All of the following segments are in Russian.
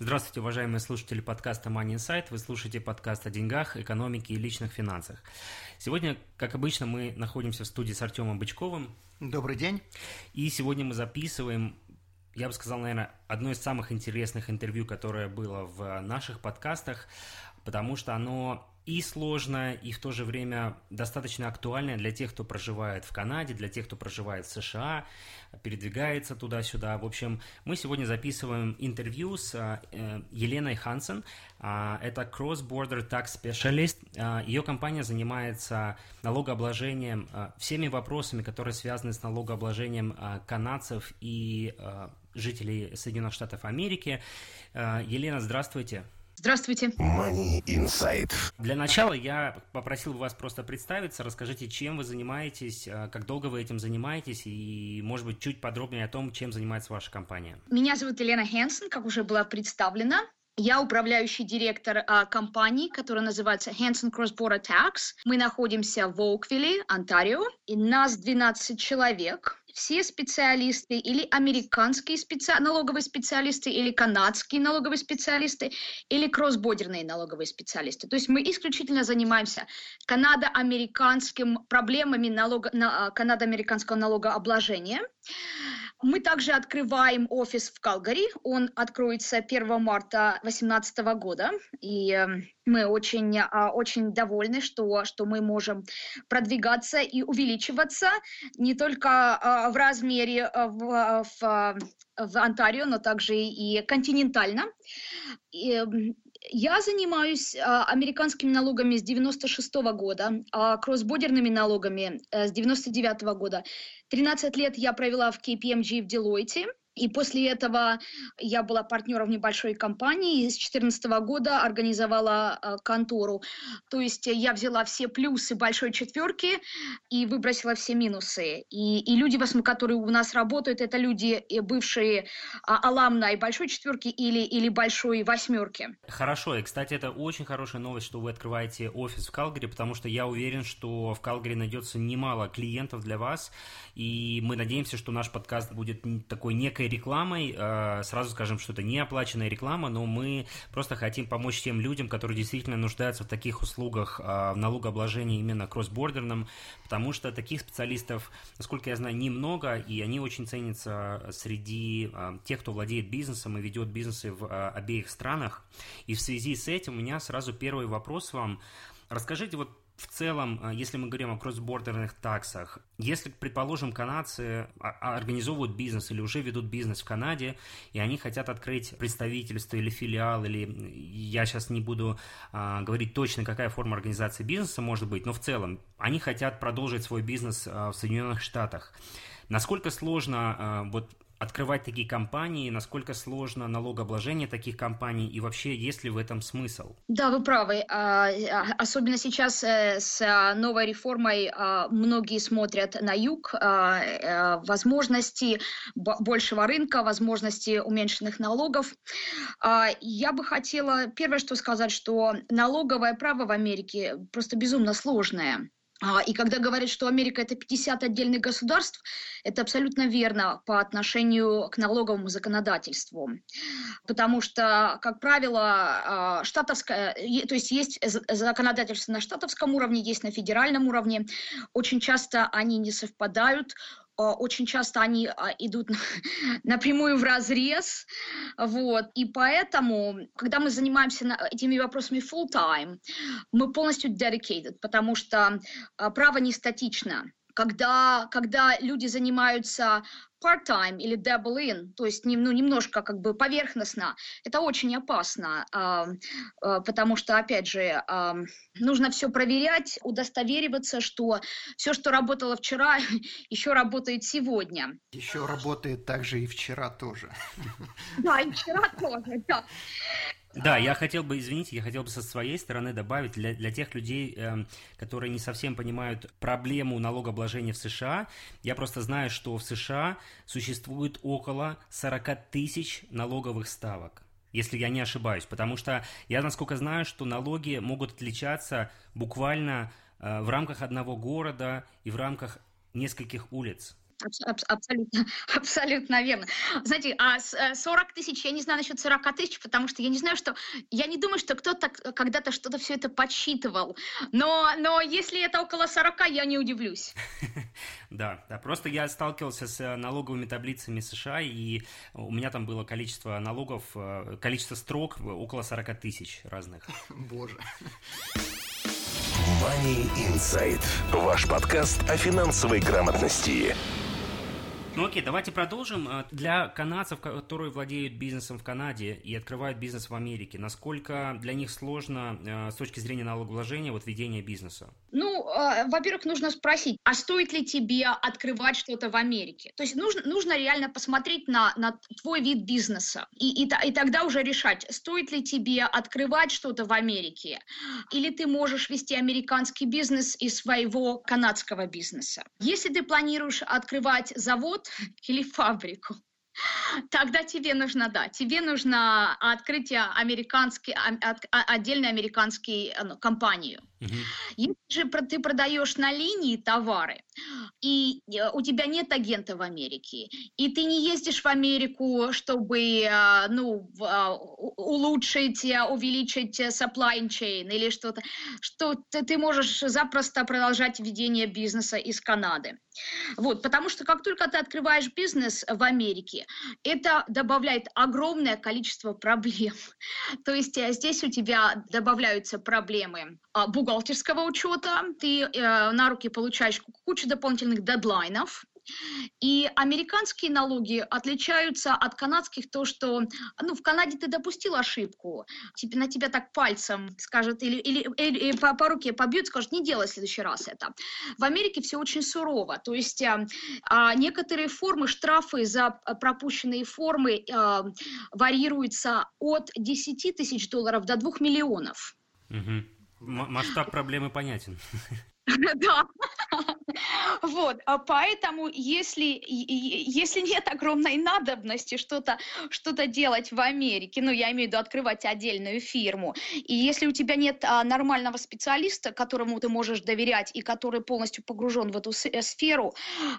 Здравствуйте, уважаемые слушатели подкаста Money Insight. Вы слушаете подкаст о деньгах, экономике и личных финансах. Сегодня, как обычно, мы находимся в студии с Артемом Бычковым. Добрый день. И сегодня мы записываем, я бы сказал, наверное, одно из самых интересных интервью, которое было в наших подкастах, потому что оно и сложная, и в то же время достаточно актуальная для тех, кто проживает в Канаде, для тех, кто проживает в США, передвигается туда-сюда. В общем, мы сегодня записываем интервью с э, Еленой Хансен. Э, это Cross-Border Tax Specialist. Э, ее компания занимается налогообложением, э, всеми вопросами, которые связаны с налогообложением канадцев и жителей Соединенных Штатов Америки. Елена, здравствуйте. Здравствуйте. Money Insight. Для начала я попросил бы вас просто представиться, расскажите, чем вы занимаетесь, э, как долго вы этим занимаетесь и, может быть, чуть подробнее о том, чем занимается ваша компания. Меня зовут Елена Хенсон, как уже было представлено. Я управляющий директор а, компании, которая называется Hanson Cross Border Tax. Мы находимся в Оуквилле, Онтарио, и нас 12 человек. Все специалисты или американские специ... налоговые специалисты, или канадские налоговые специалисты, или кроссбодерные налоговые специалисты. То есть мы исключительно занимаемся канадо-американским проблемами налога... на... канадо-американского налогообложения. Мы также открываем офис в Калгари. Он откроется 1 марта 2018 года. И эм, мы очень, а, очень довольны, что, что мы можем продвигаться и увеличиваться не только а, в размере а, в, в, в Онтарио, но также и континентально. И эм, я занимаюсь американскими налогами с 96 -го года, кроссбодерными налогами э, с 99 -го года. 13 лет я провела в KPMG в Deloitte, и после этого я была партнером небольшой компании и с 2014 года организовала э, контору. То есть я взяла все плюсы большой четверки и выбросила все минусы. И, и люди, которые у нас работают, это люди э, бывшие а, аламна и большой четверки или, или большой восьмерки. Хорошо. И, кстати, это очень хорошая новость, что вы открываете офис в Калгари, потому что я уверен, что в Калгари найдется немало клиентов для вас. И мы надеемся, что наш подкаст будет такой некой рекламой. Э, сразу скажем, что это не оплаченная реклама, но мы просто хотим помочь тем людям, которые действительно нуждаются в таких услугах э, в налогообложении именно кроссбордерном, потому что таких специалистов, насколько я знаю, немного, и они очень ценятся среди э, тех, кто владеет бизнесом и ведет бизнесы в обеих странах. И в связи с этим у меня сразу первый вопрос вам. Расскажите вот в целом, э, если мы говорим о кроссбордерных таксах, если, предположим, канадцы а, а, организовывают бизнес или уже ведут бизнес в Канаде, и они хотят открыть представительство или филиал, или я сейчас не буду а, говорить точно, какая форма организации бизнеса может быть, но в целом они хотят продолжить свой бизнес а, в Соединенных Штатах. Насколько сложно а, вот открывать такие компании, насколько сложно налогообложение таких компаний и вообще есть ли в этом смысл? Да, вы правы. А, а, особенно сейчас э, с а, новой реформой многие смотрят на юг, возможности большего рынка, возможности уменьшенных налогов. Я бы хотела первое, что сказать, что налоговое право в Америке просто безумно сложное. А, и когда говорят, что Америка это 50 отдельных государств, это абсолютно верно по отношению к налоговому законодательству. Потому что, как правило, а, штатовское, то есть есть законодательство на штатовском уровне, есть на федеральном уровне. Очень часто они не совпадают. А, очень часто они а, идут напрямую в разрез, вот, и поэтому, когда мы занимаемся этими вопросами full time, мы полностью dedicated, потому что а, право не статично, когда, когда люди занимаются part-time или double in, то есть ну, немножко как бы поверхностно, это очень опасно, а, а, потому что, опять же, а, нужно все проверять, удостовериваться, что все, что работало вчера, еще работает сегодня. Еще работает также и вчера тоже. Да, и вчера тоже, да. Да, я хотел бы, извините, я хотел бы со своей стороны добавить для, для тех людей, э, которые не совсем понимают проблему налогообложения в США. Я просто знаю, что в США существует около 40 тысяч налоговых ставок если я не ошибаюсь, потому что я, насколько знаю, что налоги могут отличаться буквально э, в рамках одного города и в рамках нескольких улиц. Абсолютно, абсолютно верно. Знаете, а 40 э, тысяч, я не знаю насчет 40 тысяч, потому что я не знаю, что... Я не думаю, что кто-то когда-то что-то все это подсчитывал. Но, но если это около 40, я не удивлюсь. Да, да, просто я сталкивался с э, налоговыми таблицами США, и у меня там было количество налогов, э, количество строк около 40 тысяч разных. Боже. Money Insight. Ваш подкаст о финансовой грамотности. Ну окей, давайте продолжим. Э, для канадцев, которые владеют бизнесом в Канаде и открывают бизнес в Америке, насколько для них сложно э, с точки зрения налогообложения вот ведение бизнеса? Ну, э, во-первых, нужно спросить, а стоит ли тебе открывать что-то в Америке? То есть нужно, нужно реально посмотреть на, на твой вид бизнеса и, и, и тогда уже решать, стоит ли тебе открывать что-то в Америке или ты можешь вести американский бизнес из своего канадского бизнеса. Если ты планируешь открывать завод, или фабрику, тогда тебе нужно, да, тебе нужно открыть американский, отдельную американскую ну, компанию. Угу. Если же ты продаешь на линии товары, и э, у тебя нет агента в Америке, и ты не ездишь в Америку, чтобы э, ну, а, улучшить, э, увеличить supply chain или что-то, что ты можешь запросто продолжать ведение бизнеса из Канады. Вот, потому что как только ты открываешь бизнес в Америке, это добавляет огромное количество проблем. То есть здесь у тебя добавляются проблемы а, бухгалтерского учета, ты э, на руки получаешь кучу дополнительных дедлайнов, и американские налоги отличаются от канадских то, что ну, в Канаде ты допустил ошибку, тебе, на тебя так пальцем скажут или, или, или по, по руке побьют, скажут, не делай в следующий раз это. В Америке все очень сурово, то есть а, а, некоторые формы, штрафы за пропущенные формы а, варьируются от 10 тысяч долларов до 2 миллионов. Угу. Масштаб проблемы понятен. Да. Вот, а поэтому если, если нет огромной надобности что-то что делать в Америке, ну, я имею в виду открывать отдельную фирму, и если у тебя нет а, нормального специалиста, которому ты можешь доверять и который полностью погружен в эту э, сферу,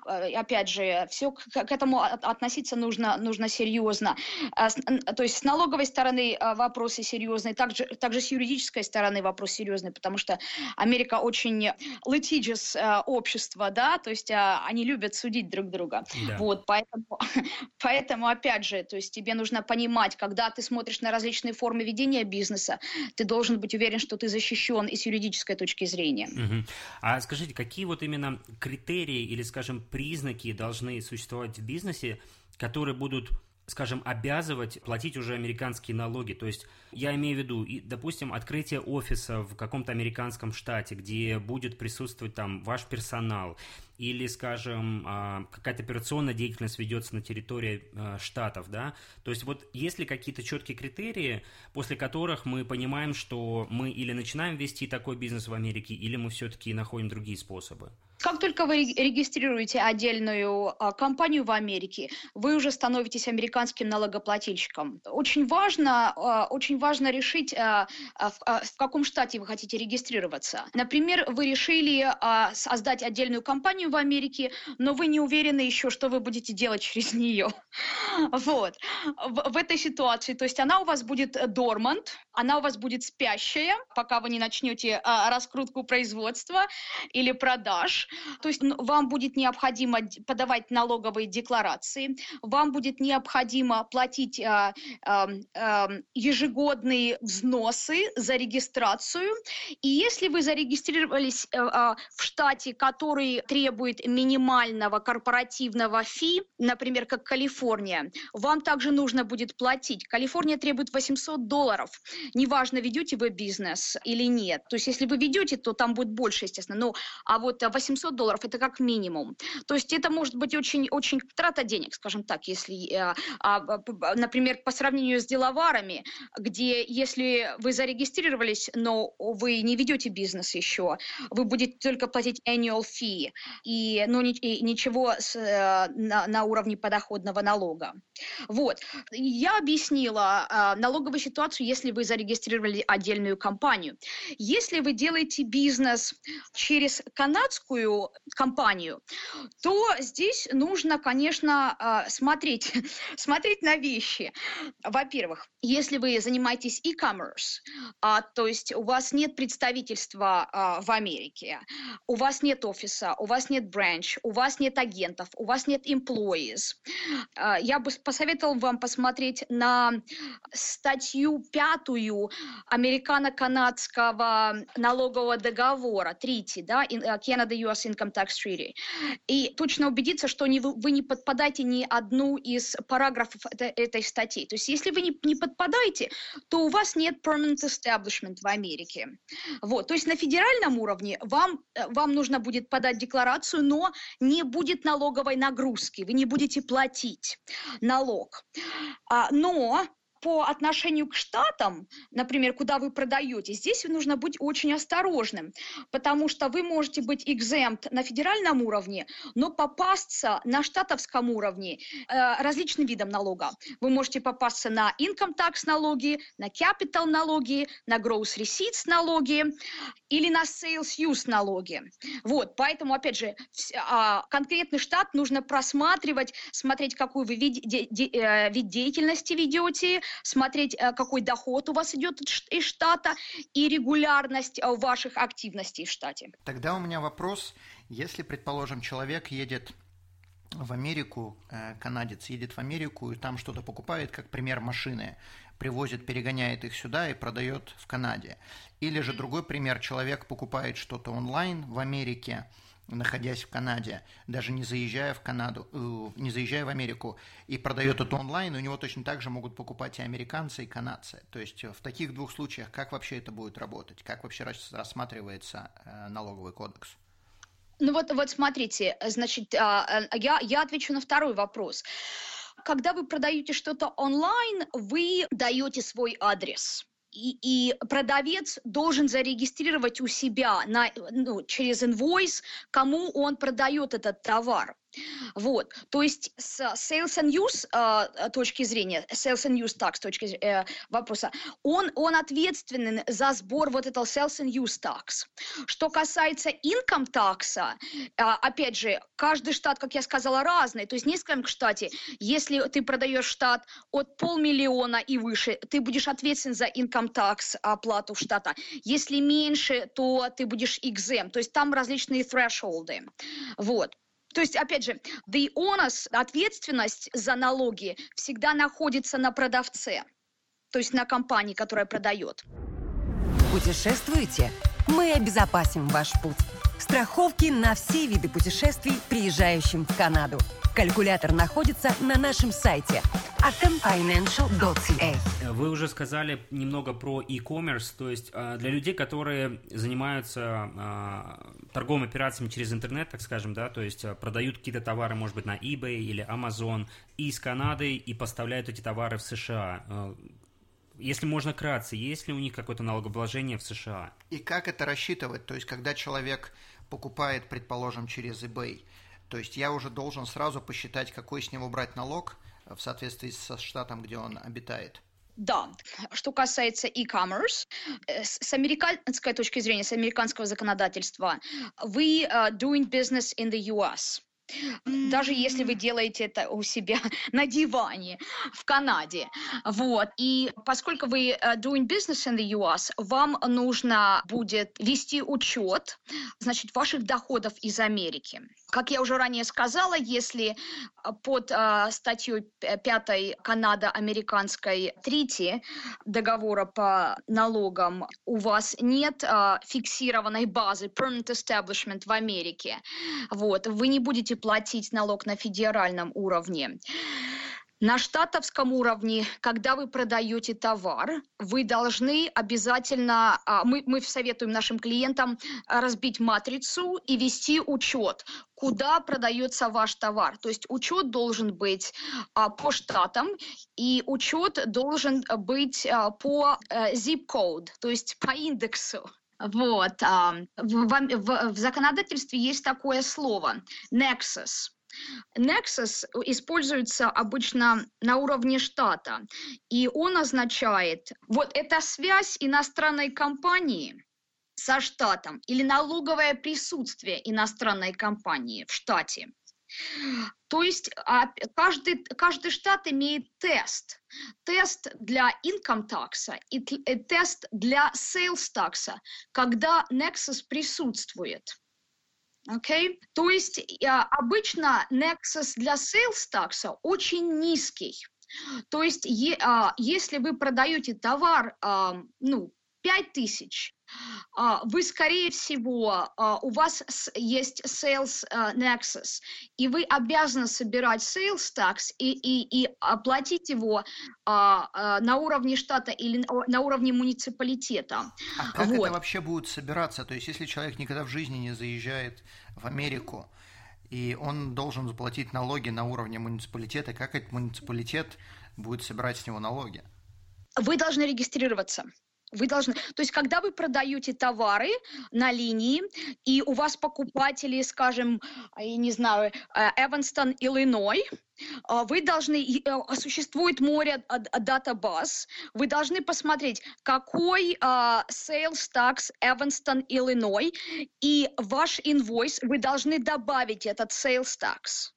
э, опять же, все к, этому относиться нужно, нужно серьезно. А, то есть с налоговой стороны а, вопросы серьезные, также, также с юридической стороны вопрос серьезный, потому что Америка очень litigious э, общество, да, то есть а, они любят судить друг друга. Да. Вот, поэтому, поэтому, опять же, то есть тебе нужно понимать, когда ты смотришь на различные формы ведения бизнеса, ты должен быть уверен, что ты защищен и с юридической точки зрения. Угу. А скажите, какие вот именно критерии или, скажем, признаки должны существовать в бизнесе, которые будут скажем, обязывать платить уже американские налоги. То есть я имею в виду, допустим, открытие офиса в каком-то американском штате, где будет присутствовать там ваш персонал, или, скажем, а, какая-то операционная деятельность ведется на территории а, штатов, да, то есть вот есть ли какие-то четкие критерии, после которых мы понимаем, что мы или начинаем вести такой бизнес в Америке, или мы все-таки находим другие способы? Как только вы регистрируете отдельную а, компанию в Америке, вы уже становитесь американским налогоплательщиком. Очень важно, а, очень важно решить, а, в каком штате вы хотите регистрироваться. Например, вы решили создать отдельную компанию в Америке, но вы не уверены еще, что вы будете делать через нее. Вот. В, этой ситуации, то есть она у вас будет дормант, она у вас будет спящая, пока вы не начнете раскрутку производства или продаж, То есть вам будет необходимо подавать налоговые декларации, вам будет необходимо платить а, а, ежегодные взносы за регистрацию. И если вы зарегистрировались а, в штате, который требует минимального корпоративного фи, например, как Калифорния, вам также нужно будет платить. Калифорния требует 800 долларов. Неважно, ведете вы бизнес или нет. То есть если вы ведете, то там будет больше, естественно. Но, а вот 800 долларов – это как минимум. То есть это может быть очень, очень трата денег, скажем так, если, э, а, например, по сравнению с деловарами, где если вы зарегистрировались, но вы не ведете бизнес еще, вы будете только платить annual fee, и, но ни, и ничего с, э, на, на уровне подоходного налога. Вот. Я объяснила э, налоговую ситуацию, если вы зарегистрировали отдельную компанию. Если вы делаете бизнес через канадскую компанию, то здесь нужно, конечно, э, смотреть, смотреть на вещи. Во-первых, если вы занимаетесь e-commerce, а, то есть у вас нет представительства а, в Америке, у вас нет офиса, у вас нет бранч, у вас нет агентов, у вас нет employees, а, я бы посоветовал вам посмотреть на статью пятую американо-канадского налогового договора, трети, да, Canada-US Income Tax Treaty, и точно убедиться, что не, вы не подпадаете ни одну из параграфов этой, этой статьи. То есть если вы не, не подпадаете, то у вас нет permanent establishment в Америке. Вот, то есть на федеральном уровне вам, э, вам нужно будет подать декларацию, но не будет налоговой нагрузки, вы не будете платить налог. А, но по отношению к штатам, например, куда вы продаете, здесь нужно быть очень осторожным, потому что вы можете быть exempt на федеральном уровне, но попасться на штатовском уровне э, различным видом налога. Вы можете попасться на income tax налоги, на capital налоги, на gross receipts налоги или на sales use налоги. Вот, поэтому, опять же, э, конкретный штат нужно просматривать, смотреть, какой вы вид, де, де, э, вид деятельности ведете, смотреть, э, какой доход у вас идет из штата и регулярность э, ваших активностей в штате. Тогда у меня вопрос, если, предположим, человек едет в Америку, э, канадец едет в Америку и там что-то покупает, как пример машины, привозит, перегоняет их сюда и продает в Канаде. Или же другой пример, человек покупает что-то онлайн в Америке, находясь в Канаде, даже не заезжая в Канаду, э, не заезжая в Америку, и продает это онлайн, у него точно так же могут покупать и американцы, и канадцы. То есть э, в таких двух случаях как вообще это будет работать? Как вообще рассматривается э, налоговый кодекс? Ну вот, вот смотрите, значит, а, я, я отвечу на второй вопрос. Когда вы продаете что-то онлайн, вы даете свой адрес и, и продавец должен зарегистрировать у себя на, ну, через инвойс, кому он продает этот товар. Вот, то есть с sales and use э, точки зрения, sales and use tax точки э, вопроса, он, он ответственен за сбор вот этого sales and use tax. Что касается income tax, э, опять же, каждый штат, как я сказала, разный. То есть в нескольком штате, если ты продаешь штат от полмиллиона и выше, ты будешь ответственен за income tax оплату штата. Если меньше, то ты будешь exempt. То есть там различные thresholды. Вот. То есть, опять же, the onus, ответственность за налоги всегда находится на продавце, то есть на компании, которая продает. Путешествуете? Мы обезопасим ваш путь. Страховки на все виды путешествий, приезжающим в Канаду. Калькулятор находится на нашем сайте atomfinancial.ca. Вы уже сказали немного про e-commerce, то есть а, для людей, которые занимаются а, торговыми операциями через интернет, так скажем, да, то есть а, продают какие-то товары, может быть, на eBay или Amazon из Канады и поставляют эти товары в США. Если можно кратко, есть ли у них какое-то налогообложение в США? И как это рассчитывать? То есть, когда человек покупает, предположим, через eBay, то есть я уже должен сразу посчитать, какой с него брать налог в соответствии со штатом, где он обитает. Да, что касается e-commerce, э, с американской точки зрения, с американского законодательства, вы uh, doing business in the US. даже если вы делаете это у себя на диване в Канаде. Вот. И поскольку вы э, doing business in the US, вам нужно будет вести учет, значит, ваших доходов из Америки. Как я уже ранее сказала, если э, под э, статьей 5 Канада-американской трети договора по налогам у вас нет э, фиксированной базы permanent establishment в Америке, вот, вы не будете платить налог на федеральном уровне. На штатовском уровне, когда вы продаете товар, вы должны обязательно, а, мы, мы советуем нашим клиентам разбить матрицу и вести учет, куда продается ваш товар. То есть учет должен быть а, по штатам, и учет должен быть а, по а, zip code, то есть по индексу. Вот. А, в, в, в законодательстве есть такое слово nexus. Nexus используется обычно на уровне штата, и он означает, вот эта связь иностранной компании со штатом или налоговое присутствие иностранной компании в штате. То есть а, каждый, каждый штат имеет тест. Тест для income tax и тест для sales tax, когда Nexus присутствует. Okay? То есть а, обычно Nexus для sales tax очень низкий. То есть а, если вы продаете товар, ну, 5 тысяч, вы, скорее всего, а, у вас есть Sales а, Nexus, и вы обязаны собирать Sales Tax и, и, и оплатить его на уровне штата или на уровне муниципалитета. А как вот. это вообще будет собираться? То есть, если человек никогда в жизни не заезжает в Америку, и он должен заплатить налоги на уровне муниципалитета, как этот муниципалитет будет собирать с него налоги? Вы должны регистрироваться. Вы должны, то есть, когда вы продаете товары на линии, и у вас покупатели, скажем, я не знаю, Эванстон, Иллиной, вы должны, э, существует море датабаз, вы должны посмотреть, какой sales tax Эванстон, Иллиной, и ваш инвойс, вы должны добавить этот sales tax.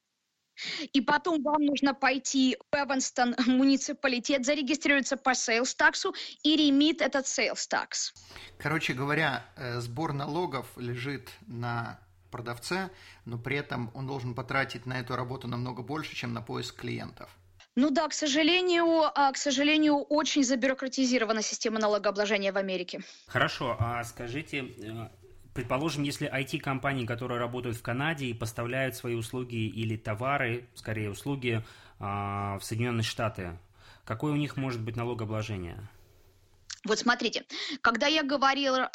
И потом вам нужно пойти в Эванстон муниципалитет, зарегистрироваться по sales таксу и ремит этот sales tax. Короче говоря, э, сбор налогов лежит на продавце, но при этом он должен потратить на эту работу намного больше, чем на поиск клиентов. Ну да, к сожалению, а, к сожалению, очень забюрократизирована система налогообложения в Америке. Хорошо, а скажите, э, предположим, если IT-компании, которые работают в Канаде и поставляют свои услуги или товары, скорее услуги, а, в Соединенные Штаты, какое у них может быть налогообложение? Вот смотрите, когда я говорила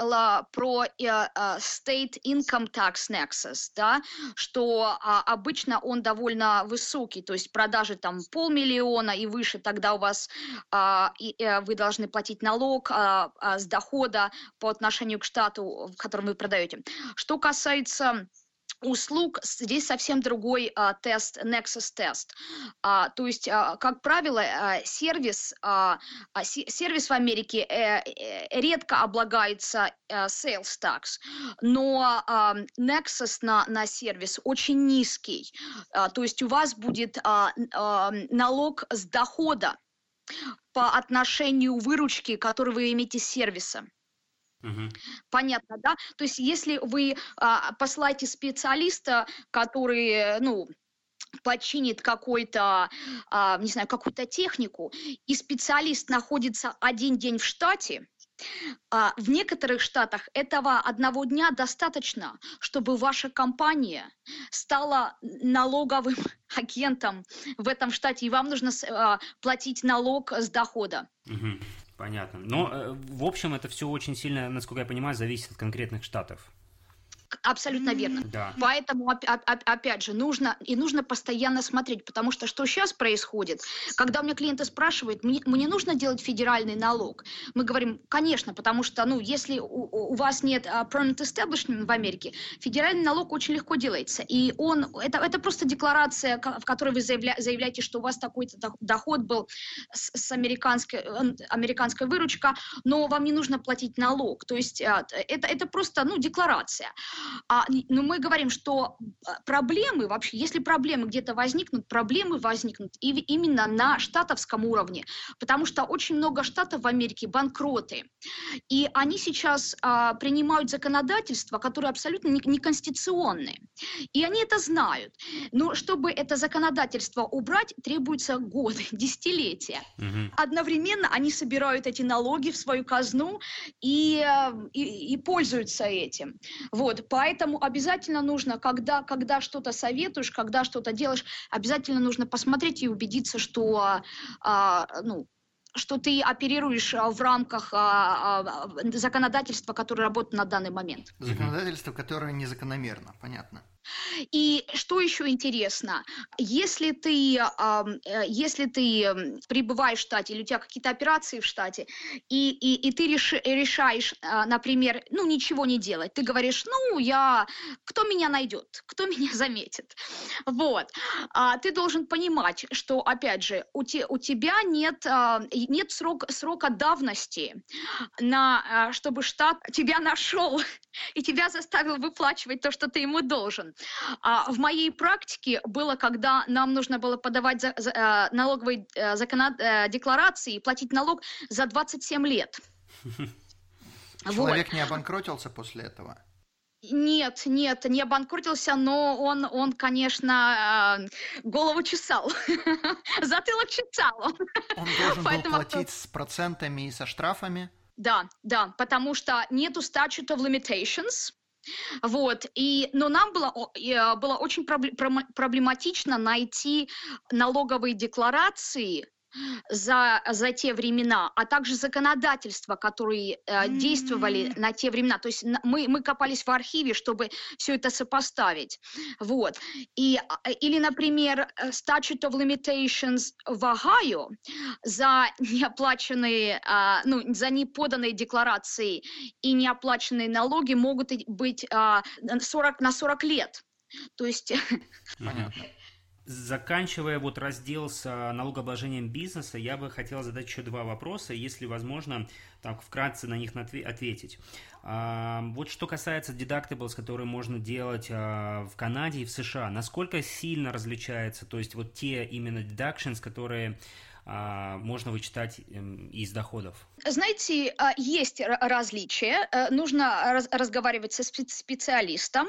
про uh, State Income Tax Nexus, да, что uh, обычно он довольно высокий, то есть продажи там полмиллиона и выше, тогда у вас uh, и, вы должны платить налог с дохода по отношению к штату, в котором вы продаете. Что касается услуг здесь совсем другой а, тест, Nexus тест. А, то есть, а, как правило, а, сервис, а, а сервис в Америке а, редко облагается а, sales tax, но а, Nexus на, на сервис очень низкий. А, то есть у вас будет а, а, налог с дохода по отношению выручки, которую вы имеете с сервиса. Угу. Понятно, да? То есть если вы а, посылаете специалиста, который, ну, починит какой-то, а, не знаю, какую-то технику, и специалист находится один день в штате, а в некоторых штатах этого одного дня достаточно, чтобы ваша компания стала налоговым агентом в этом штате, и вам нужно а, платить налог с дохода. Угу. Понятно. Но, э, в общем, это все очень сильно, насколько я понимаю, зависит от конкретных штатов. Абсолютно верно. Да. Поэтому, опять же, нужно и нужно постоянно смотреть, потому что что сейчас происходит, когда у меня клиенты спрашивают, мне, мне нужно делать федеральный налог, мы говорим, конечно, потому что, ну, если у, у вас нет uh, permanent establishment в Америке, федеральный налог очень легко делается, и он, это, это просто декларация, в которой вы заявля, заявляете, что у вас такой-то доход был с, с американской, американской выручка, но вам не нужно платить налог, то есть uh, это, это просто, ну, декларация. А, но мы говорим, что а, проблемы вообще, если проблемы где-то возникнут, проблемы возникнут и именно на штатовском уровне, потому что очень много штатов в Америке банкроты, и они сейчас а, принимают законодательство, которое абсолютно неконституционное, и они это знают. Но чтобы это законодательство убрать, требуются годы, десятилетия. Угу. Одновременно они собирают эти налоги в свою казну и, а, и, и пользуются этим. Вот, поэтому обязательно нужно, когда, когда что-то советуешь, когда что-то делаешь, обязательно нужно посмотреть и убедиться, что а, ну, что ты оперируешь а, в рамках а, а, законодательства, которое работает на данный момент. Законодательство, которое незакономерно, понятно. И что еще интересно, если ты, э, если ты пребываешь в штате, или у тебя какие-то операции в штате, и, и, и ты реш, решаешь, а, например, ну, ничего не делать, ты говоришь, ну, я, кто меня найдет, кто меня заметит, вот, а ты должен понимать, что, опять же, у, те, у тебя нет, а, нет срок, срока давности, на, чтобы штат тебя нашел и тебя заставил выплачивать то, что ты ему должен. А в моей практике было, когда нам нужно было подавать за, за, э, налоговые э, закона, э, декларации и платить налог за 27 лет. Человек вот. не обанкротился после этого? Нет, нет, не обанкротился, но он, он конечно, голову чесал, затылок чесал. Он должен был платить с процентами и со штрафами? Да, да, потому что нету statute of limitations, вот, и, но нам было, э, было очень проблематично найти налоговые декларации, за, за те времена, а также законодательства, которые э, действовали на те времена. То есть мы, мы копались в архиве, чтобы все это сопоставить. Вот. И, а, или, например, э, Statute of Limitations в Огайо за неоплаченные, э, ну, за неподанные декларации и неоплаченные налоги могут быть э, 40, на 40 лет. То есть... Понятно. Заканчивая вот раздел с а, налогообложением бизнеса, я бы хотел задать еще два вопроса, если возможно, так вкратце на них ответить. А, вот что касается deductibles, которые можно делать а, в Канаде и в США, насколько сильно различается, то есть вот те именно deductions, которые можно вычитать эм, из доходов? Знаете, а, есть различия. Э, нужно разговаривать со специалистом,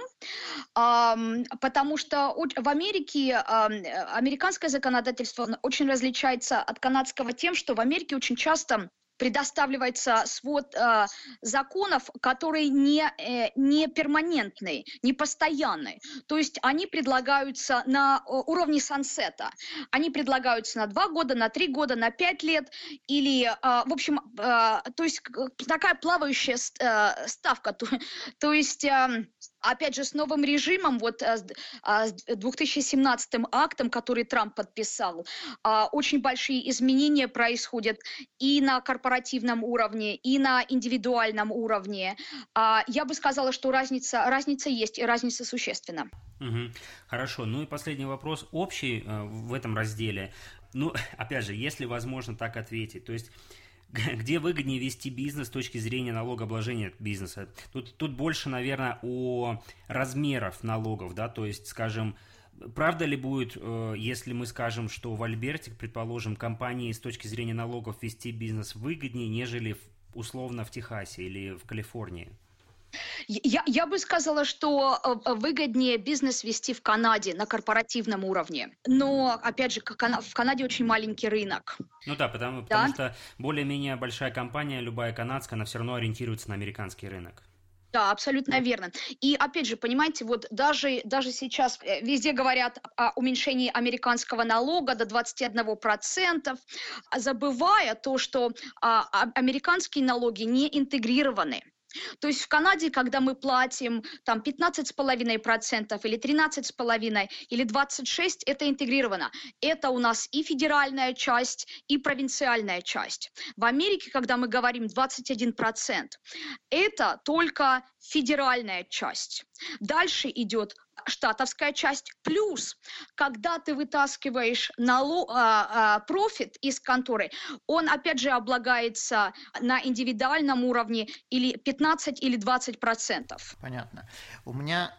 потому что в Америке американское законодательство очень различается от канадского тем, что в Америке очень часто предоставляется свод э, законов, которые не, э, не перманентные, не постоянные. То есть они предлагаются на уровне сансета. Они предлагаются на два года, на три года, на пять лет или, э, в общем, э, то есть такая плавающая э, ставка. То, то есть... Э, опять же, с новым режимом, вот э, с 2017 а, актом, который Трамп подписал, а, очень большие изменения происходят и на корпоративном уровне, и на индивидуальном уровне. А, я бы сказала, что разница, разница есть, и разница существенна. Угу. Хорошо. Ну и последний вопрос общий э, в этом разделе. Ну, опять же, если возможно так ответить. То есть где выгоднее вести бизнес с точки зрения налогообложения бизнеса. Тут, тут больше, наверное, о размерах налогов, да, то есть, скажем, правда ли будет, э, если мы скажем, что в Альберте, предположим, компании с точки зрения налогов вести бизнес выгоднее, нежели условно в Техасе или в Калифорнии? Я, я бы сказала, что э, выгоднее бизнес вести в Канаде на корпоративном уровне. Но, опять же, в Канаде очень маленький рынок. Ну да, потому, да? потому что более-менее большая компания, любая канадская, она все равно ориентируется на американский рынок. Да, абсолютно верно. И опять же, понимаете, вот даже, даже сейчас э, везде говорят о уменьшении американского налога до 21%, забывая то, что а, а американские налоги не интегрированы. То есть в Канаде, когда мы платим там 15,5% или 13,5% или 26%, это интегрировано. Это у нас и федеральная часть, и провинциальная часть. В Америке, когда мы говорим 21%, это только федеральная часть. Дальше идет штатовская часть плюс, когда ты вытаскиваешь налог, а, а, профит из конторы, он опять же облагается на индивидуальном уровне или 15 или 20 процентов. Понятно. У меня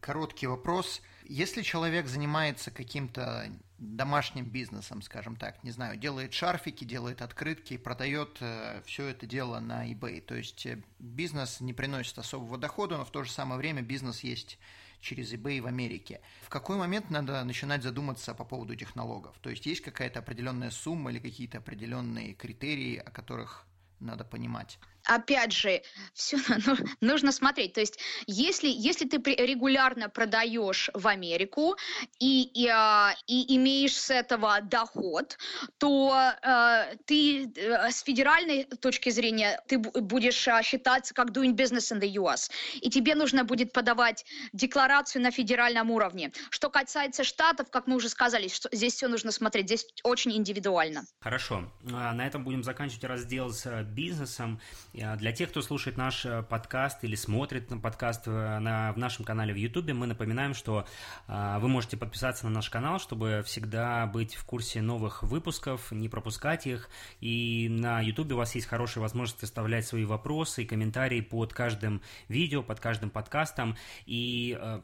короткий вопрос. Если человек занимается каким-то домашним бизнесом, скажем так, не знаю, делает шарфики, делает открытки, продает э, все это дело на eBay. То есть э, бизнес не приносит особого дохода, но в то же самое время бизнес есть через eBay в Америке. В какой момент надо начинать задуматься по поводу этих налогов? То есть есть какая-то определенная сумма или какие-то определенные критерии, о которых надо понимать? Опять же, все нужно смотреть. То есть, если, если ты регулярно продаешь в Америку и, и, а, и имеешь с этого доход, то э, ты с федеральной точки зрения ты будешь а, считаться как doing business in the US. И тебе нужно будет подавать декларацию на федеральном уровне. Что касается штатов, как мы уже сказали, что здесь все нужно смотреть. Здесь очень индивидуально. Хорошо. А, на этом будем заканчивать раздел с э, бизнесом. А, для тех, кто слушает наш э, подкаст или смотрит подкаст э, на, в нашем канале в YouTube, мы напоминаем, что вы можете подписаться на наш канал, чтобы всегда быть в курсе новых выпусков, не пропускать их. И на YouTube у вас есть хорошая возможность оставлять свои вопросы и комментарии под каждым видео, под каждым подкастом. И э,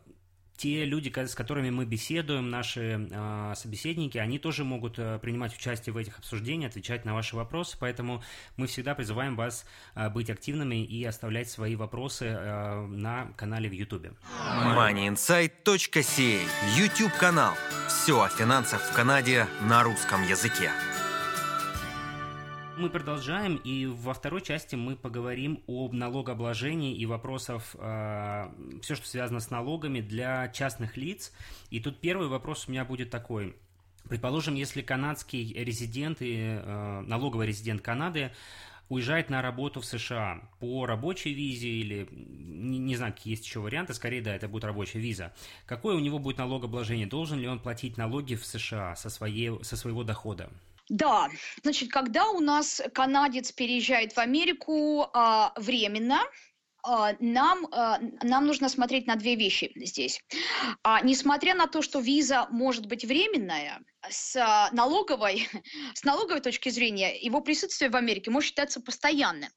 те люди, с которыми мы беседуем, наши э, собеседники, они тоже могут э, принимать участие в этих обсуждениях, отвечать на ваши вопросы, поэтому мы всегда призываем вас э, быть активными и оставлять свои вопросы э, на канале в YouTube. moneyinsight.ca YouTube канал. Все о финансах в Канаде на русском языке. Мы продолжаем, и во второй части мы поговорим об налогообложении и вопросов, э, все, что связано с налогами для частных лиц. И тут первый вопрос у меня будет такой. Предположим, если канадский резидент и э, налоговый резидент Канады уезжает на работу в США по рабочей визе или, не, не знаю, есть еще варианты, скорее, да, это будет рабочая виза. Какое у него будет налогообложение? Должен ли он платить налоги в США со, своей, со своего дохода? Да, значит, когда у нас канадец переезжает в Америку а, временно, а, нам, а, нам нужно смотреть на две вещи здесь. А, несмотря на то, что виза может быть временная, с налоговой, с налоговой точки зрения его присутствие в Америке может считаться постоянным.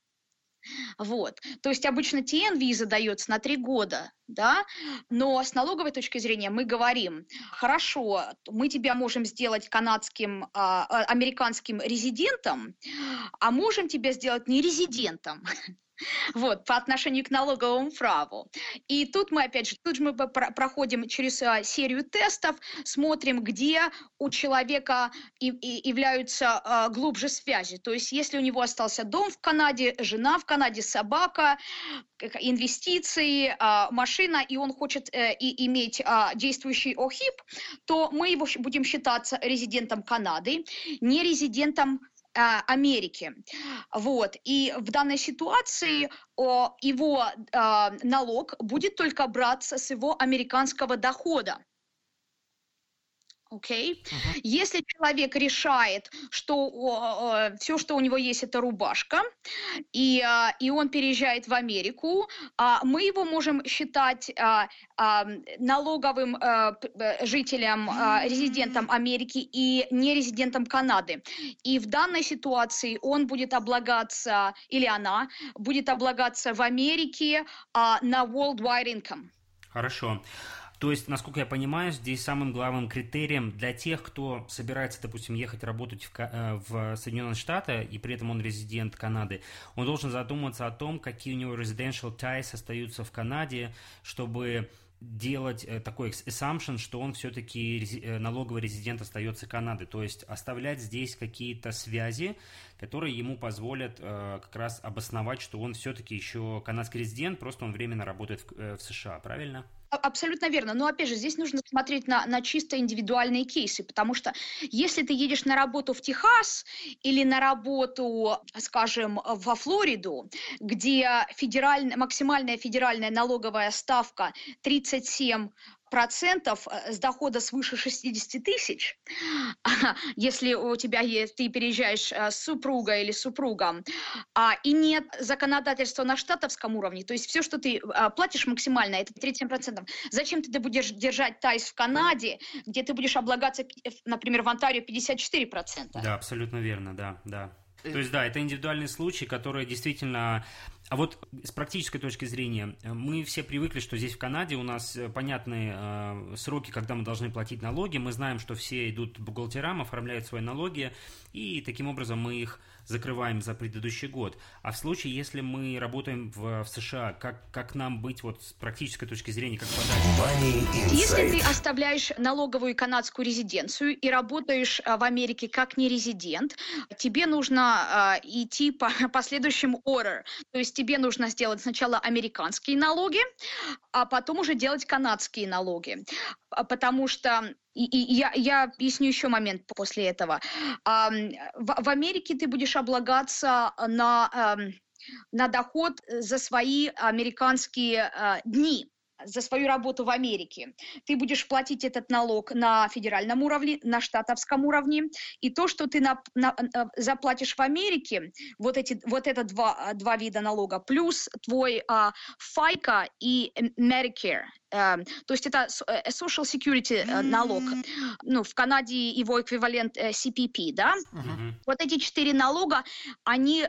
Вот. То есть обычно TN-виза дается на три года, да, но с налоговой точки зрения мы говорим, хорошо, мы тебя можем сделать канадским, а, а американским резидентом, а можем тебя сделать не резидентом. Вот, по отношению к налоговому праву. И тут мы, опять же, тут же мы проходим через а, серию тестов, смотрим, где у человека и, и являются а, глубже связи. То есть, если у него остался дом в Канаде, жена в Канаде, собака, инвестиции, а, машина, и он хочет э, и иметь действующий ОХИП, то мы его будем считаться резидентом Канады, не резидентом Америки. Вот. И в данной ситуации его э, налог будет только браться с его американского дохода. Окей. Okay. Uh-huh. Если человек решает, что э, все, что у него есть, это рубашка, и, э, и он переезжает в Америку, э, мы его можем считать э, э, налоговым э, жителем, э, резидентом Америки и не резидентом Канады. И в данной ситуации он будет облагаться, или она будет облагаться в Америке э, на worldwide income. Хорошо. То есть, насколько я понимаю, здесь самым главным критерием для тех, кто собирается, допустим, ехать работать в, э, в Соединенные Штаты, и при этом он резидент Канады, он должен задуматься о том, какие у него residential ties остаются в Канаде, чтобы делать э, такой assumption, что он все-таки э, налоговый резидент остается Канады, то есть оставлять здесь какие-то связи, которые ему позволят как раз обосновать, что он все-таки еще канадский резидент, просто он временно работает в США, правильно? Абсолютно верно. Но опять же, здесь нужно смотреть на, на чисто индивидуальные кейсы, потому что если ты едешь на работу в Техас или на работу, скажем, во Флориду, где федеральная, максимальная федеральная налоговая ставка 37 процентов э, с дохода свыше 60 тысяч, если у тебя есть, ты переезжаешь э, с супругой или супругом, а, и нет законодательства на штатовском уровне, то есть все, что ты а, платишь максимально, это 37%. Зачем ты будешь держать тайс в Канаде, где ты будешь облагаться, например, в Онтарио 54%? Да, абсолютно верно, да, да. То есть, да, это индивидуальные случаи, которые действительно а вот с практической точки зрения, э, мы все привыкли, что здесь в Канаде у нас э, понятные э, сроки, когда мы должны платить налоги. Мы знаем, что все идут к бухгалтерам, оформляют свои налоги, и таким образом мы их закрываем за предыдущий год. А в случае, если мы работаем в, в США, как, как нам быть вот с практической точки зрения, как подать? Если ты оставляешь налоговую канадскую резиденцию и работаешь в Америке как нерезидент, тебе нужно э, идти по последующему order. То есть тебе нужно сделать сначала американские налоги, а потом уже делать канадские налоги. А, потому что и, и я, я объясню еще момент после этого. А, в, в Америке ты будешь облагаться на, на доход за свои американские а, дни за свою работу в Америке. Ты будешь платить этот налог на федеральном уровне, на штатовском уровне, и то, что ты на, на, э, заплатишь в Америке, вот, эти, вот это два, два вида налога, плюс твой а, FICA и Medicare, Эм, то есть это э, social security э, налог, ну, в Канаде его эквивалент э, CPP, да? Uh-huh. Вот эти четыре налога, они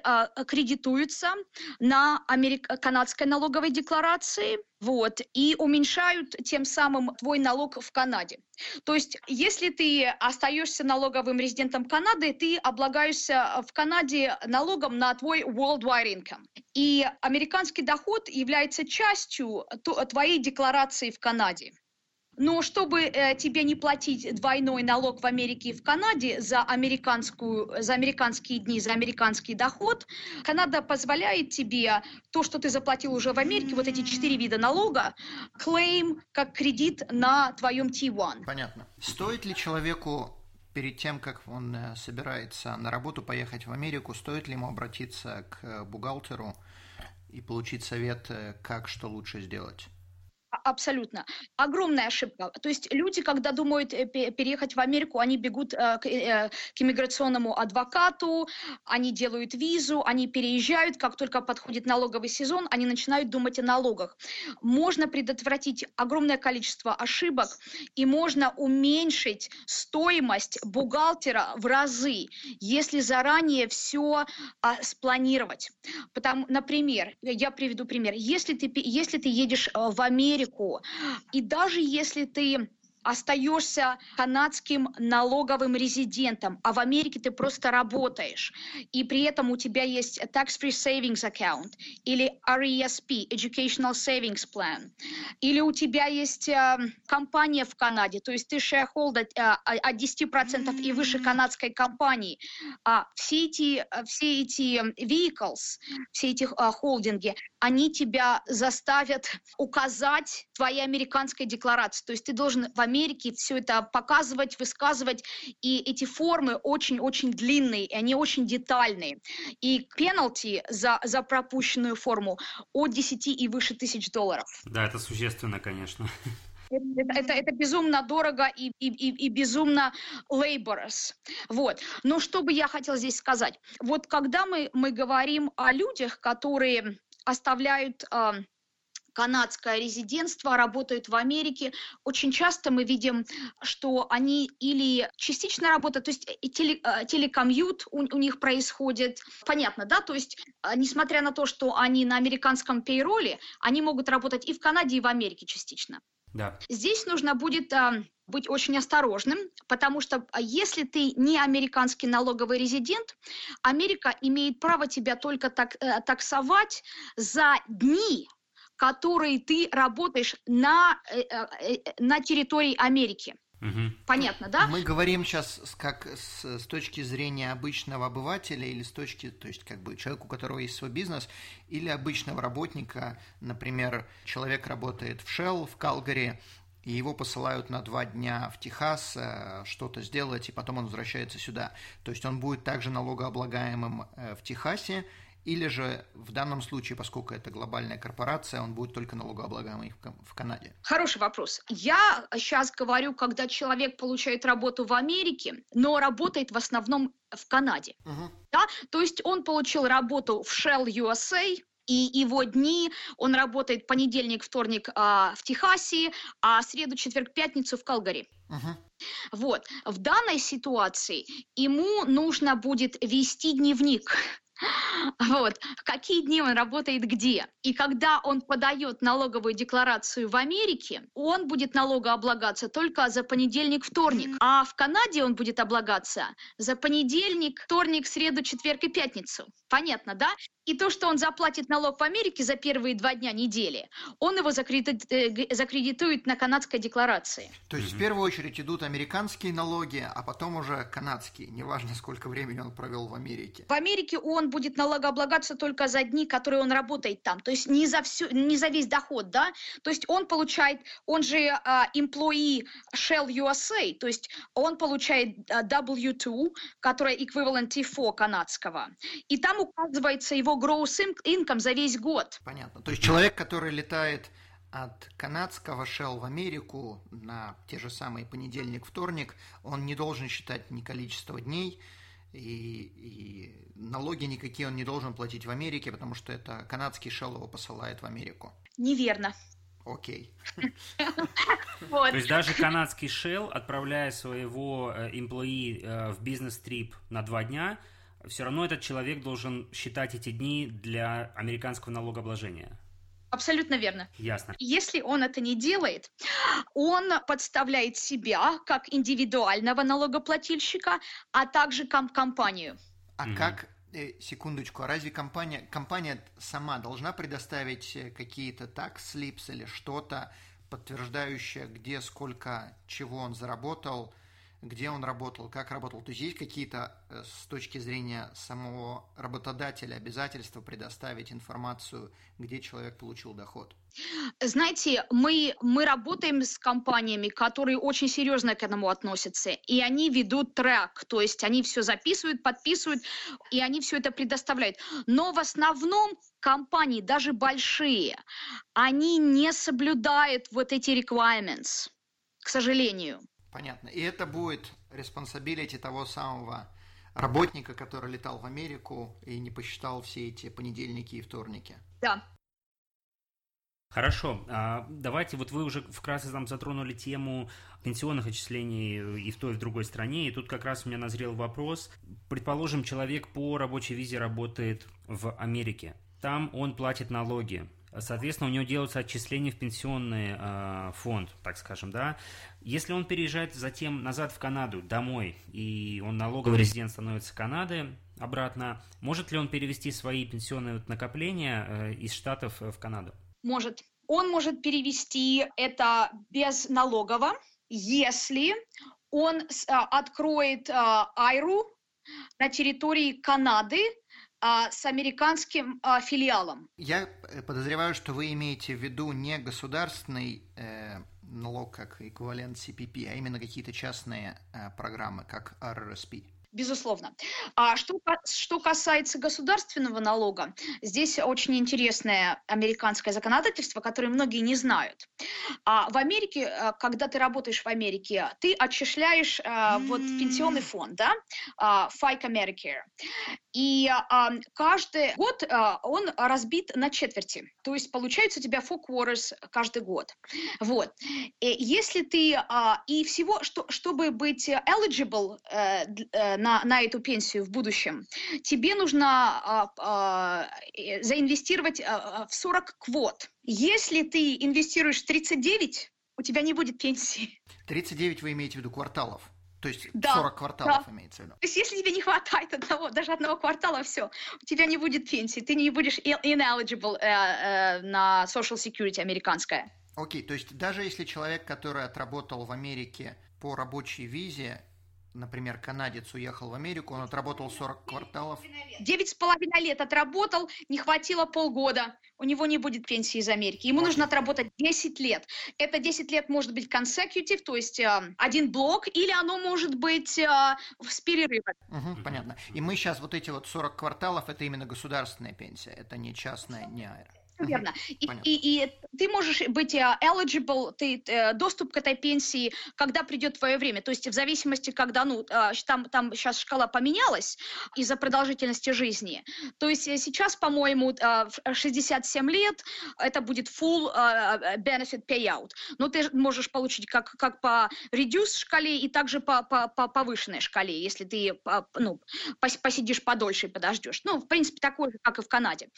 кредитуются на америк... канадской налоговой декларации, вот, и уменьшают тем самым твой налог в Канаде. То есть, если ты остаешься налоговым резидентом Канады, ты облагаешься в Канаде налогом на твой worldwide income. И американский доход является частью твоей декларации в Канаде. Но чтобы э, тебе не платить двойной налог в Америке и в Канаде за, американскую, за американские дни, за американский доход, Канада позволяет тебе то, что ты заплатил уже в Америке, вот эти четыре вида налога, клейм как кредит на твоем T1. Понятно. Стоит ли человеку перед тем, как он э, собирается на работу поехать в Америку, стоит ли ему обратиться к э, бухгалтеру и получить совет, э, как что лучше сделать? Абсолютно. Огромная ошибка. То есть люди, когда думают э, переехать в Америку, они бегут э, к, э, к иммиграционному адвокату, они делают визу, они переезжают. Как только подходит налоговый сезон, они начинают думать о налогах. Можно предотвратить огромное количество ошибок и можно уменьшить стоимость бухгалтера в разы, если заранее все а, спланировать. Потому, например, я приведу пример. Если ты, если ты едешь в Америку, Америку. И даже если ты остаешься канадским налоговым резидентом, а в Америке ты просто работаешь, и при этом у тебя есть tax-free savings account или RESP, Educational Savings Plan, или у тебя есть э, компания в Канаде, то есть ты shareholder э, от 10% и выше канадской компании, а все эти, все эти vehicles, все эти э, холдинги, они тебя заставят указать твоей американской декларации, то есть ты должен в Америке все это показывать, высказывать, и эти формы очень-очень длинные, и они очень детальные. И пеналти за, за пропущенную форму от 10 и выше тысяч долларов. Да, это существенно, конечно. Это, это, это безумно дорого и, и, и, и безумно laborious. Вот. Но что бы я хотела здесь сказать? Вот когда мы, мы говорим о людях, которые оставляют э, канадское резидентство, работают в Америке. Очень часто мы видим, что они или частично работают, то есть теле, э, телекомьют у, у них происходит. Понятно, да? То есть, э, несмотря на то, что они на американском пейроле, они могут работать и в Канаде, и в Америке частично. Да. Здесь нужно будет э, быть очень осторожным, потому что если ты не американский налоговый резидент, Америка имеет право тебя только так, э, таксовать за дни, которые ты работаешь на, э, э, на территории Америки. Угу. Понятно, да? Мы говорим сейчас как с, с точки зрения обычного обывателя или с точки, то есть как бы человека, у которого есть свой бизнес, или обычного работника, например, человек работает в Shell в Калгари, и его посылают на два дня в Техас что-то сделать, и потом он возвращается сюда. То есть он будет также налогооблагаемым в Техасе, Или же в данном случае, поскольку это глобальная корпорация, он будет только налогооблагаемый в Канаде? Хороший вопрос. Я сейчас говорю, когда человек получает работу в Америке, но работает в основном в Канаде. Угу. Да? То есть он получил работу в Shell USA, и его дни, он работает понедельник, вторник а, в Техасе, а среду, четверг, пятницу в Калгари. Uh-huh. Вот. В данной ситуации ему нужно будет вести дневник. Вот, в какие дни он работает где. И когда он подает налоговую декларацию в Америке, он будет налогооблагаться только за понедельник, вторник. А в Канаде он будет облагаться за понедельник, вторник, среду, четверг и пятницу. Понятно, да? И то, что он заплатит налог в Америке за первые два дня недели, он его э, закредитует на канадской декларации. То есть в первую очередь идут американские налоги, а потом уже канадские, неважно сколько времени он провел в Америке. В Америке он будет налогооблагаться только за дни, которые он работает там, то есть не за всю, не за весь доход, да. То есть он получает, он же uh, employee Shell USA, то есть он получает uh, W2, которая эквивалент T4 канадского, и там указывается его gross income за весь год. Понятно. То есть человек, который летает от канадского Shell в Америку на те же самые понедельник, вторник, он не должен считать ни количество дней, и, и налоги никакие он не должен платить в Америке, потому что это канадский Shell его посылает в Америку. Неверно. Окей. То есть даже канадский Shell, отправляя своего э, employee э, в бизнес-трип на два дня, все равно этот человек должен считать эти дни для американского налогообложения. Абсолютно верно. Ясно. Если он это не делает, он подставляет себя как индивидуального налогоплательщика, а также ком- компанию. А угу. как э, секундочку, а разве компания, компания сама должна предоставить э, какие-то tax slips или что-то, подтверждающее, где, сколько, чего он заработал, где он работал, как работал. То есть есть какие-то э, с точки зрения самого работодателя обязательства предоставить информацию, где человек получил доход? Знаете, мы, мы работаем с компаниями, которые очень серьезно к этому относятся, и они ведут трек, то есть они все записывают, подписывают, и они все это предоставляют. Но в основном компании, даже большие, они не соблюдают вот эти requirements, к сожалению. Понятно. И это будет responsibility того самого работника, который летал в Америку и не посчитал все эти понедельники и вторники. Да. Хорошо, а давайте, вот вы уже вкратце там затронули тему пенсионных отчислений и в той, и в другой стране, и тут как раз у меня назрел вопрос. Предположим, человек по рабочей визе работает в Америке, там он платит налоги, Соответственно, у него делаются отчисления в пенсионный э, фонд, так скажем, да. Если он переезжает затем назад в Канаду, домой, и он налоговый резидент становится Канады обратно, может ли он перевести свои пенсионные накопления э, из Штатов в Канаду? Может. Он может перевести это без налогово, если он э, откроет э, Айру на территории Канады а, с американским а, филиалом. Я э, подозреваю, что вы имеете в виду не государственный э, налог как эквивалент CPP, а именно какие-то частные э, программы, как RRSP безусловно. А что, что касается государственного налога, здесь очень интересное американское законодательство, которое многие не знают. А в Америке, э, когда ты работаешь в Америке, ты отчисляешь а, вот пенсионный фонд, да, а, FICA Medicare. И а, каждый год а, он разбит на четверти. То есть получается у тебя four quarters каждый год. Вот. И если ты... А, и всего, что, чтобы быть eligible э, на, на эту пенсию в будущем, тебе нужно а, а, э, заинвестировать а, в 40 квот. Если ты инвестируешь 39, у тебя не будет пенсии. 39 вы имеете в виду кварталов? То есть да, 40 кварталов да. имеется в виду. То есть если тебе не хватает одного, даже одного квартала, все, у тебя не будет пенсии, ты не будешь ineligible э, э, на Social Security американская. Окей, okay, то есть даже если человек, который отработал в Америке по рабочей визе, например, канадец уехал в Америку, он отработал 40 кварталов. Девять с половиной лет отработал, не хватило полгода. У него не будет пенсии из Америки. Ему нужно отработать 10 лет. Это 10 лет может быть consecutive, то есть э, один блок, или оно может быть э, с перерывом. Угу, понятно. И мы сейчас вот эти вот 40 кварталов, это именно государственная пенсия, это не частная, не аэро верно. И, и, и ты можешь быть э, eligible, ты, э, доступ к этой пенсии, когда придет твое время. То есть в зависимости, когда, ну, э, там, там сейчас шкала поменялась из-за продолжительности жизни. То есть сейчас, по-моему, 67 лет, это будет full benefit payout. Но ты можешь получить как, как по reduce шкале и также по, по, по повышенной шкале, если ты ну, посидишь подольше и подождешь. Ну, в принципе, такой же, как и в Канаде.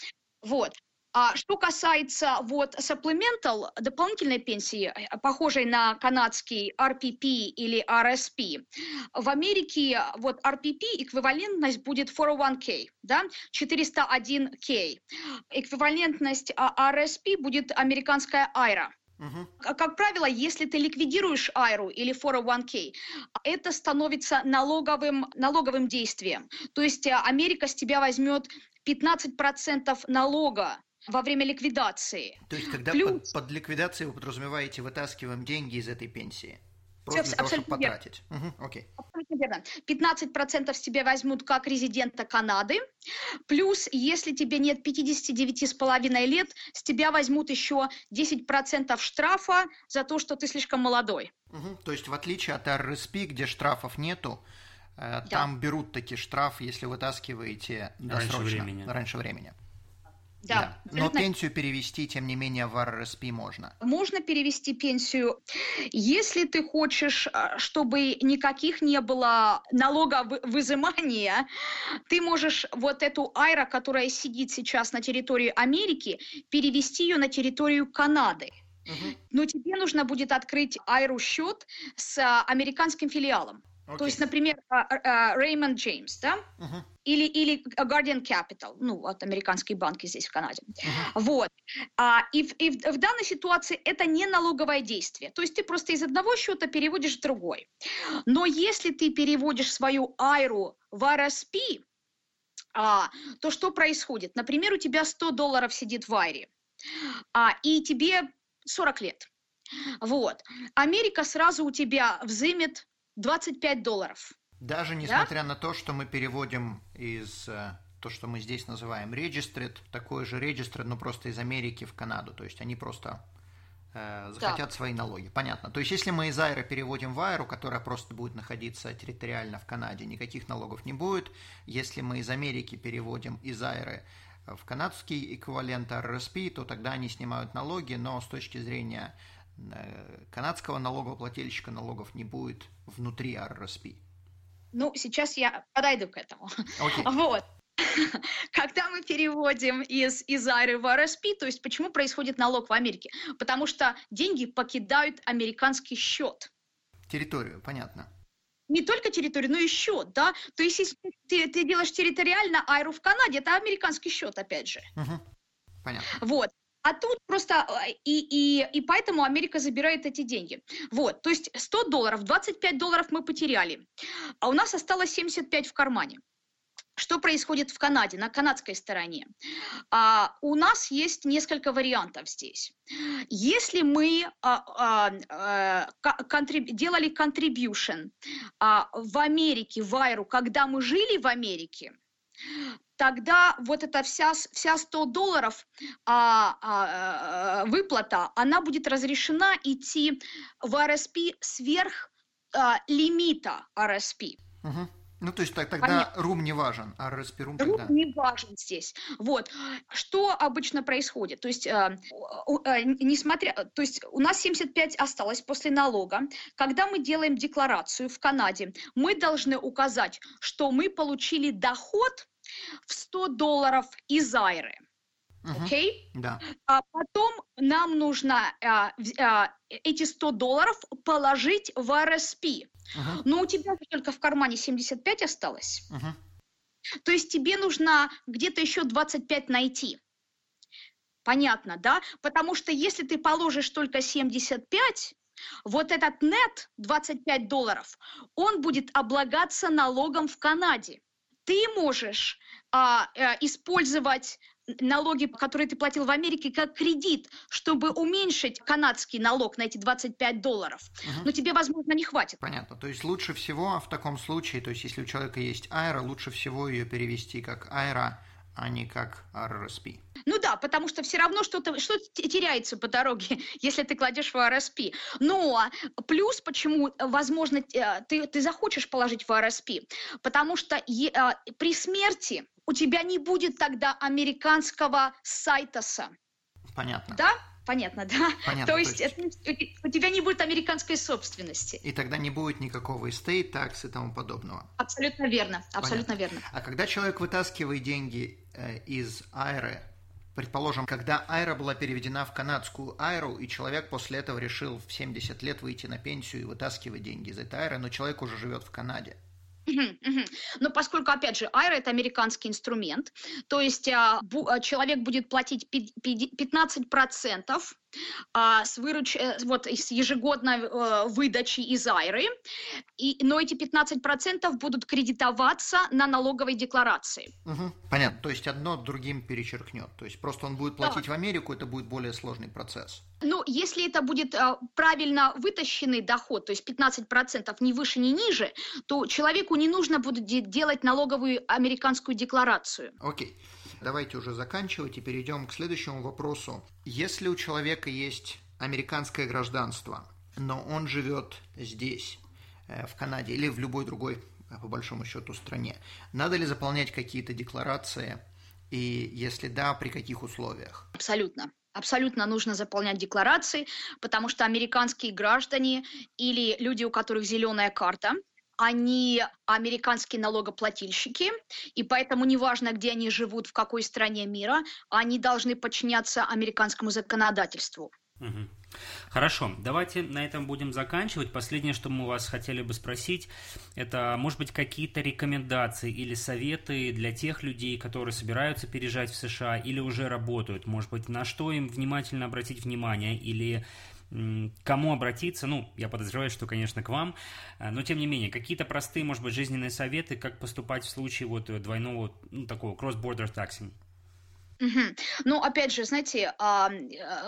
Вот. А что касается вот supplemental, дополнительной пенсии, э, похожей на канадский RPP или RSP, в Америке вот RPP эквивалентность будет 401k, да, 401k. Эквивалентность RSP а, будет американская IRA. Угу. Как правило, если ты ликвидируешь айру или 401k, это становится налоговым, налоговым действием. То есть э, Америка с тебя возьмет 15% налога во время ликвидации. То есть, когда Плюс... под, под ликвидацией вы подразумеваете, вытаскиваем деньги из этой пенсии? Просто Все, для того, чтобы потратить. Угу, окей. Абсолютно верно. 15% с тебя возьмут как резидента Канады. Плюс, если тебе нет 59,5 лет, с тебя возьмут еще 10% штрафа за то, что ты слишком молодой. Угу, то есть, в отличие от РСП, где штрафов нету, э, да. там берут такие штрафы, если вытаскиваете раньше времени. раньше времени. Да. да. Но пенсию перевести, тем не менее, в РРСП можно. Можно перевести пенсию, если ты хочешь, а, чтобы никаких не было налоговызымания, ты можешь вот эту айра, которая сидит сейчас на территории Америки, перевести ее на территорию Канады. Угу. Но тебе нужно будет открыть айру счет с а, американским филиалом. Okay. То есть, например, Raymond James, да? Uh-huh. Или, или Guardian Capital, ну, вот американские банки здесь, в Канаде. Uh-huh. Вот. А, и, в, и в данной ситуации это не налоговое действие. То есть ты просто из одного счета переводишь в другой. Но если ты переводишь свою айру в RSP, а, то что происходит? Например, у тебя 100 долларов сидит в айре, а, и тебе 40 лет. Вот. Америка сразу у тебя взымет 25 долларов. Даже несмотря да? на то, что мы переводим из э, то, что мы здесь называем registered, такой же registered, но просто из Америки в Канаду. То есть они просто э, захотят да. свои налоги. Понятно. То есть если мы из Айры переводим в Айру, которая просто будет находиться территориально в Канаде, никаких налогов не будет. Если мы из Америки переводим из Айры в канадский эквивалент RSP, то тогда они снимают налоги, но с точки зрения канадского налогоплательщика налогов не будет внутри RRSP. Ну, сейчас я подойду к этому. Okay. Вот. Когда мы переводим из, из Айры в RSP, то есть почему происходит налог в Америке? Потому что деньги покидают американский счет. Территорию, понятно. Не только территорию, но и счет, да? То есть если ты, ты делаешь территориально Айру в Канаде, это американский счет, опять же. Угу. Понятно. Вот. А тут просто, а, и, и, и поэтому Америка забирает эти деньги. Вот, то есть 100 долларов, 25 долларов мы потеряли, а у нас осталось 75 в кармане. Что происходит в Канаде, на канадской стороне? А, у нас есть несколько вариантов здесь. Если мы а, а, а, контриб, делали contribution а, в Америке, в Айру, когда мы жили в Америке, тогда вот эта вся, вся 100 долларов а, а, выплата, она будет разрешена идти в РСП сверх а, лимита РСП. Угу. Ну, то есть так, тогда Понятно. рум не важен, а рум тогда... не важен здесь. Вот. Что обычно происходит? То есть, э, э, несмотря... То есть, у нас 75 осталось после налога. Когда мы делаем декларацию в Канаде, мы должны указать, что мы получили доход в 100 долларов из Айры. Окей? Okay? Да. А потом нам нужно а, а, эти 100 долларов положить в РСП. Uh-huh. Но у тебя только в кармане 75 осталось. Uh-huh. То есть тебе нужно где-то еще 25 найти. Понятно, да? Потому что если ты положишь только 75, вот этот нет 25 долларов, он будет облагаться налогом в Канаде. Ты можешь а, а, использовать налоги, которые ты платил в Америке, как кредит, чтобы уменьшить канадский налог на эти 25 долларов. Угу. Но тебе, возможно, не хватит. Понятно. То есть лучше всего в таком случае, то есть если у человека есть аэро, лучше всего ее перевести как аэро, а не как RRSP. Ну да, потому что все равно что-то что теряется по дороге, если ты кладешь в RSP. Но плюс, почему, возможно, э, ты, ты захочешь положить в RSP, потому что а, при смерти у тебя не будет тогда американского сайтоса. Понятно. Да? Понятно, да? Понятно. То есть, то есть... Это, у тебя не будет американской собственности. И тогда не будет никакого estate tax и тому подобного. Абсолютно верно, абсолютно Понятно. верно. А когда человек вытаскивает деньги э, из Айры, предположим, когда Айра была переведена в канадскую Айру, и человек после этого решил в 70 лет выйти на пенсию и вытаскивать деньги из этой Айры, но человек уже живет в Канаде. Но поскольку, опять же, айра – это американский инструмент, то есть а, а, человек будет платить 15% а, с, выруч... Э, вот, с ежегодной а, выдачи из айры, и, но эти 15% будут кредитоваться на налоговой декларации. Угу. Понятно, то есть одно другим перечеркнет, то есть просто он будет платить да. в Америку, это будет более сложный процесс. Ну, если это будет а, правильно вытащенный доход, то есть 15% ни выше, ни ниже, то человеку не нужно будет делать налоговую американскую декларацию. Окей. Давайте уже заканчивать и перейдем к следующему вопросу. Если у человека есть американское гражданство, но он живет здесь, э, в Канаде или в любой другой, э, по большому счету, стране, надо ли заполнять какие-то декларации и если да, при каких условиях? Абсолютно. Абсолютно нужно заполнять декларации, потому что американские граждане или люди, у которых зеленая карта, они американские налогоплательщики, и поэтому неважно, где они живут, в какой стране мира, они должны подчиняться американскому законодательству. Угу. Хорошо, давайте на этом будем заканчивать. Последнее, что мы вас хотели бы спросить, это, может быть, какие-то рекомендации или советы для тех людей, которые собираются переезжать в США или уже работают, может быть, на что им внимательно обратить внимание или кому обратиться, ну, я подозреваю, что, конечно, к вам, э, но, тем не менее, какие-то простые, может быть, жизненные советы, как поступать в случае вот двойного, ну, такого cross-border taxing? Угу. Ну, опять же, знаете, э,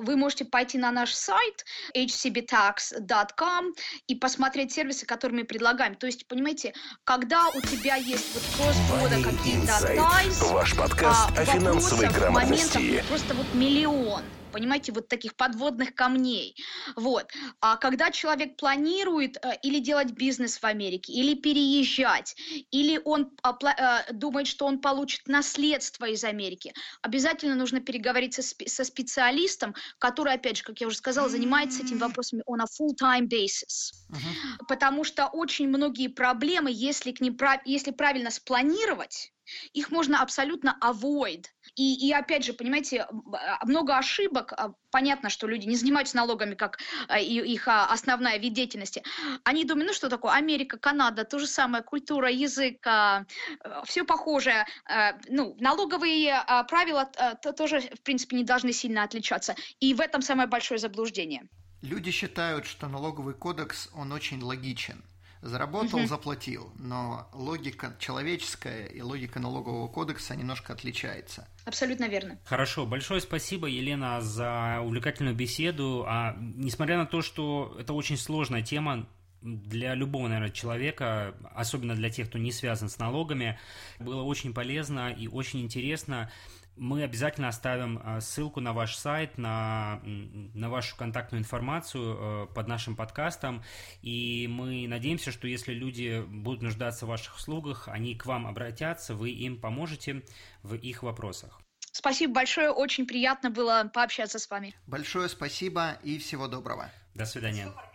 вы можете пойти на наш сайт hcbtax.com и посмотреть сервисы, которые мы предлагаем. То есть, понимаете, когда у тебя есть вот cross-border какие-то ties, Ваш подкаст а, о финансовой грамотности. Моментов просто вот миллион понимаете, вот таких подводных камней. Вот. А когда человек планирует э, или делать бизнес в Америке, или переезжать, или он э, думает, что он получит наследство из Америки, обязательно нужно переговорить со, со специалистом, который, опять же, как я уже сказала, занимается этими вопросами on a full-time basis. Uh-huh. Потому что очень многие проблемы, если, к ним, если правильно спланировать, их можно абсолютно avoid. И, и опять же, понимаете, а, много ошибок. А, понятно, что люди не занимаются налогами, как а, их основная вид деятельности. Они думают, ну что такое, Америка, Канада, то же самое, культура, язык, все похожее. Ну, налоговые правила тоже, в принципе, не должны сильно отличаться. И в этом самое большое заблуждение. Люди считают, что налоговый кодекс, он очень логичен. Заработал, угу. заплатил, но логика человеческая и логика налогового кодекса немножко отличается. Абсолютно верно. Хорошо, большое спасибо, Елена, за увлекательную беседу. А несмотря на то, что это очень сложная тема, для любого, наверное, человека, особенно для тех, кто не связан с налогами, было очень полезно и очень интересно. Мы обязательно оставим а, ссылку на ваш сайт, на, на вашу контактную информацию э, под нашим подкастом. И мы надеемся, что если люди будут нуждаться в ваших услугах, они к вам обратятся, вы им поможете в их вопросах. Спасибо большое, очень приятно было пообщаться с вами. Большое спасибо и всего доброго. До свидания.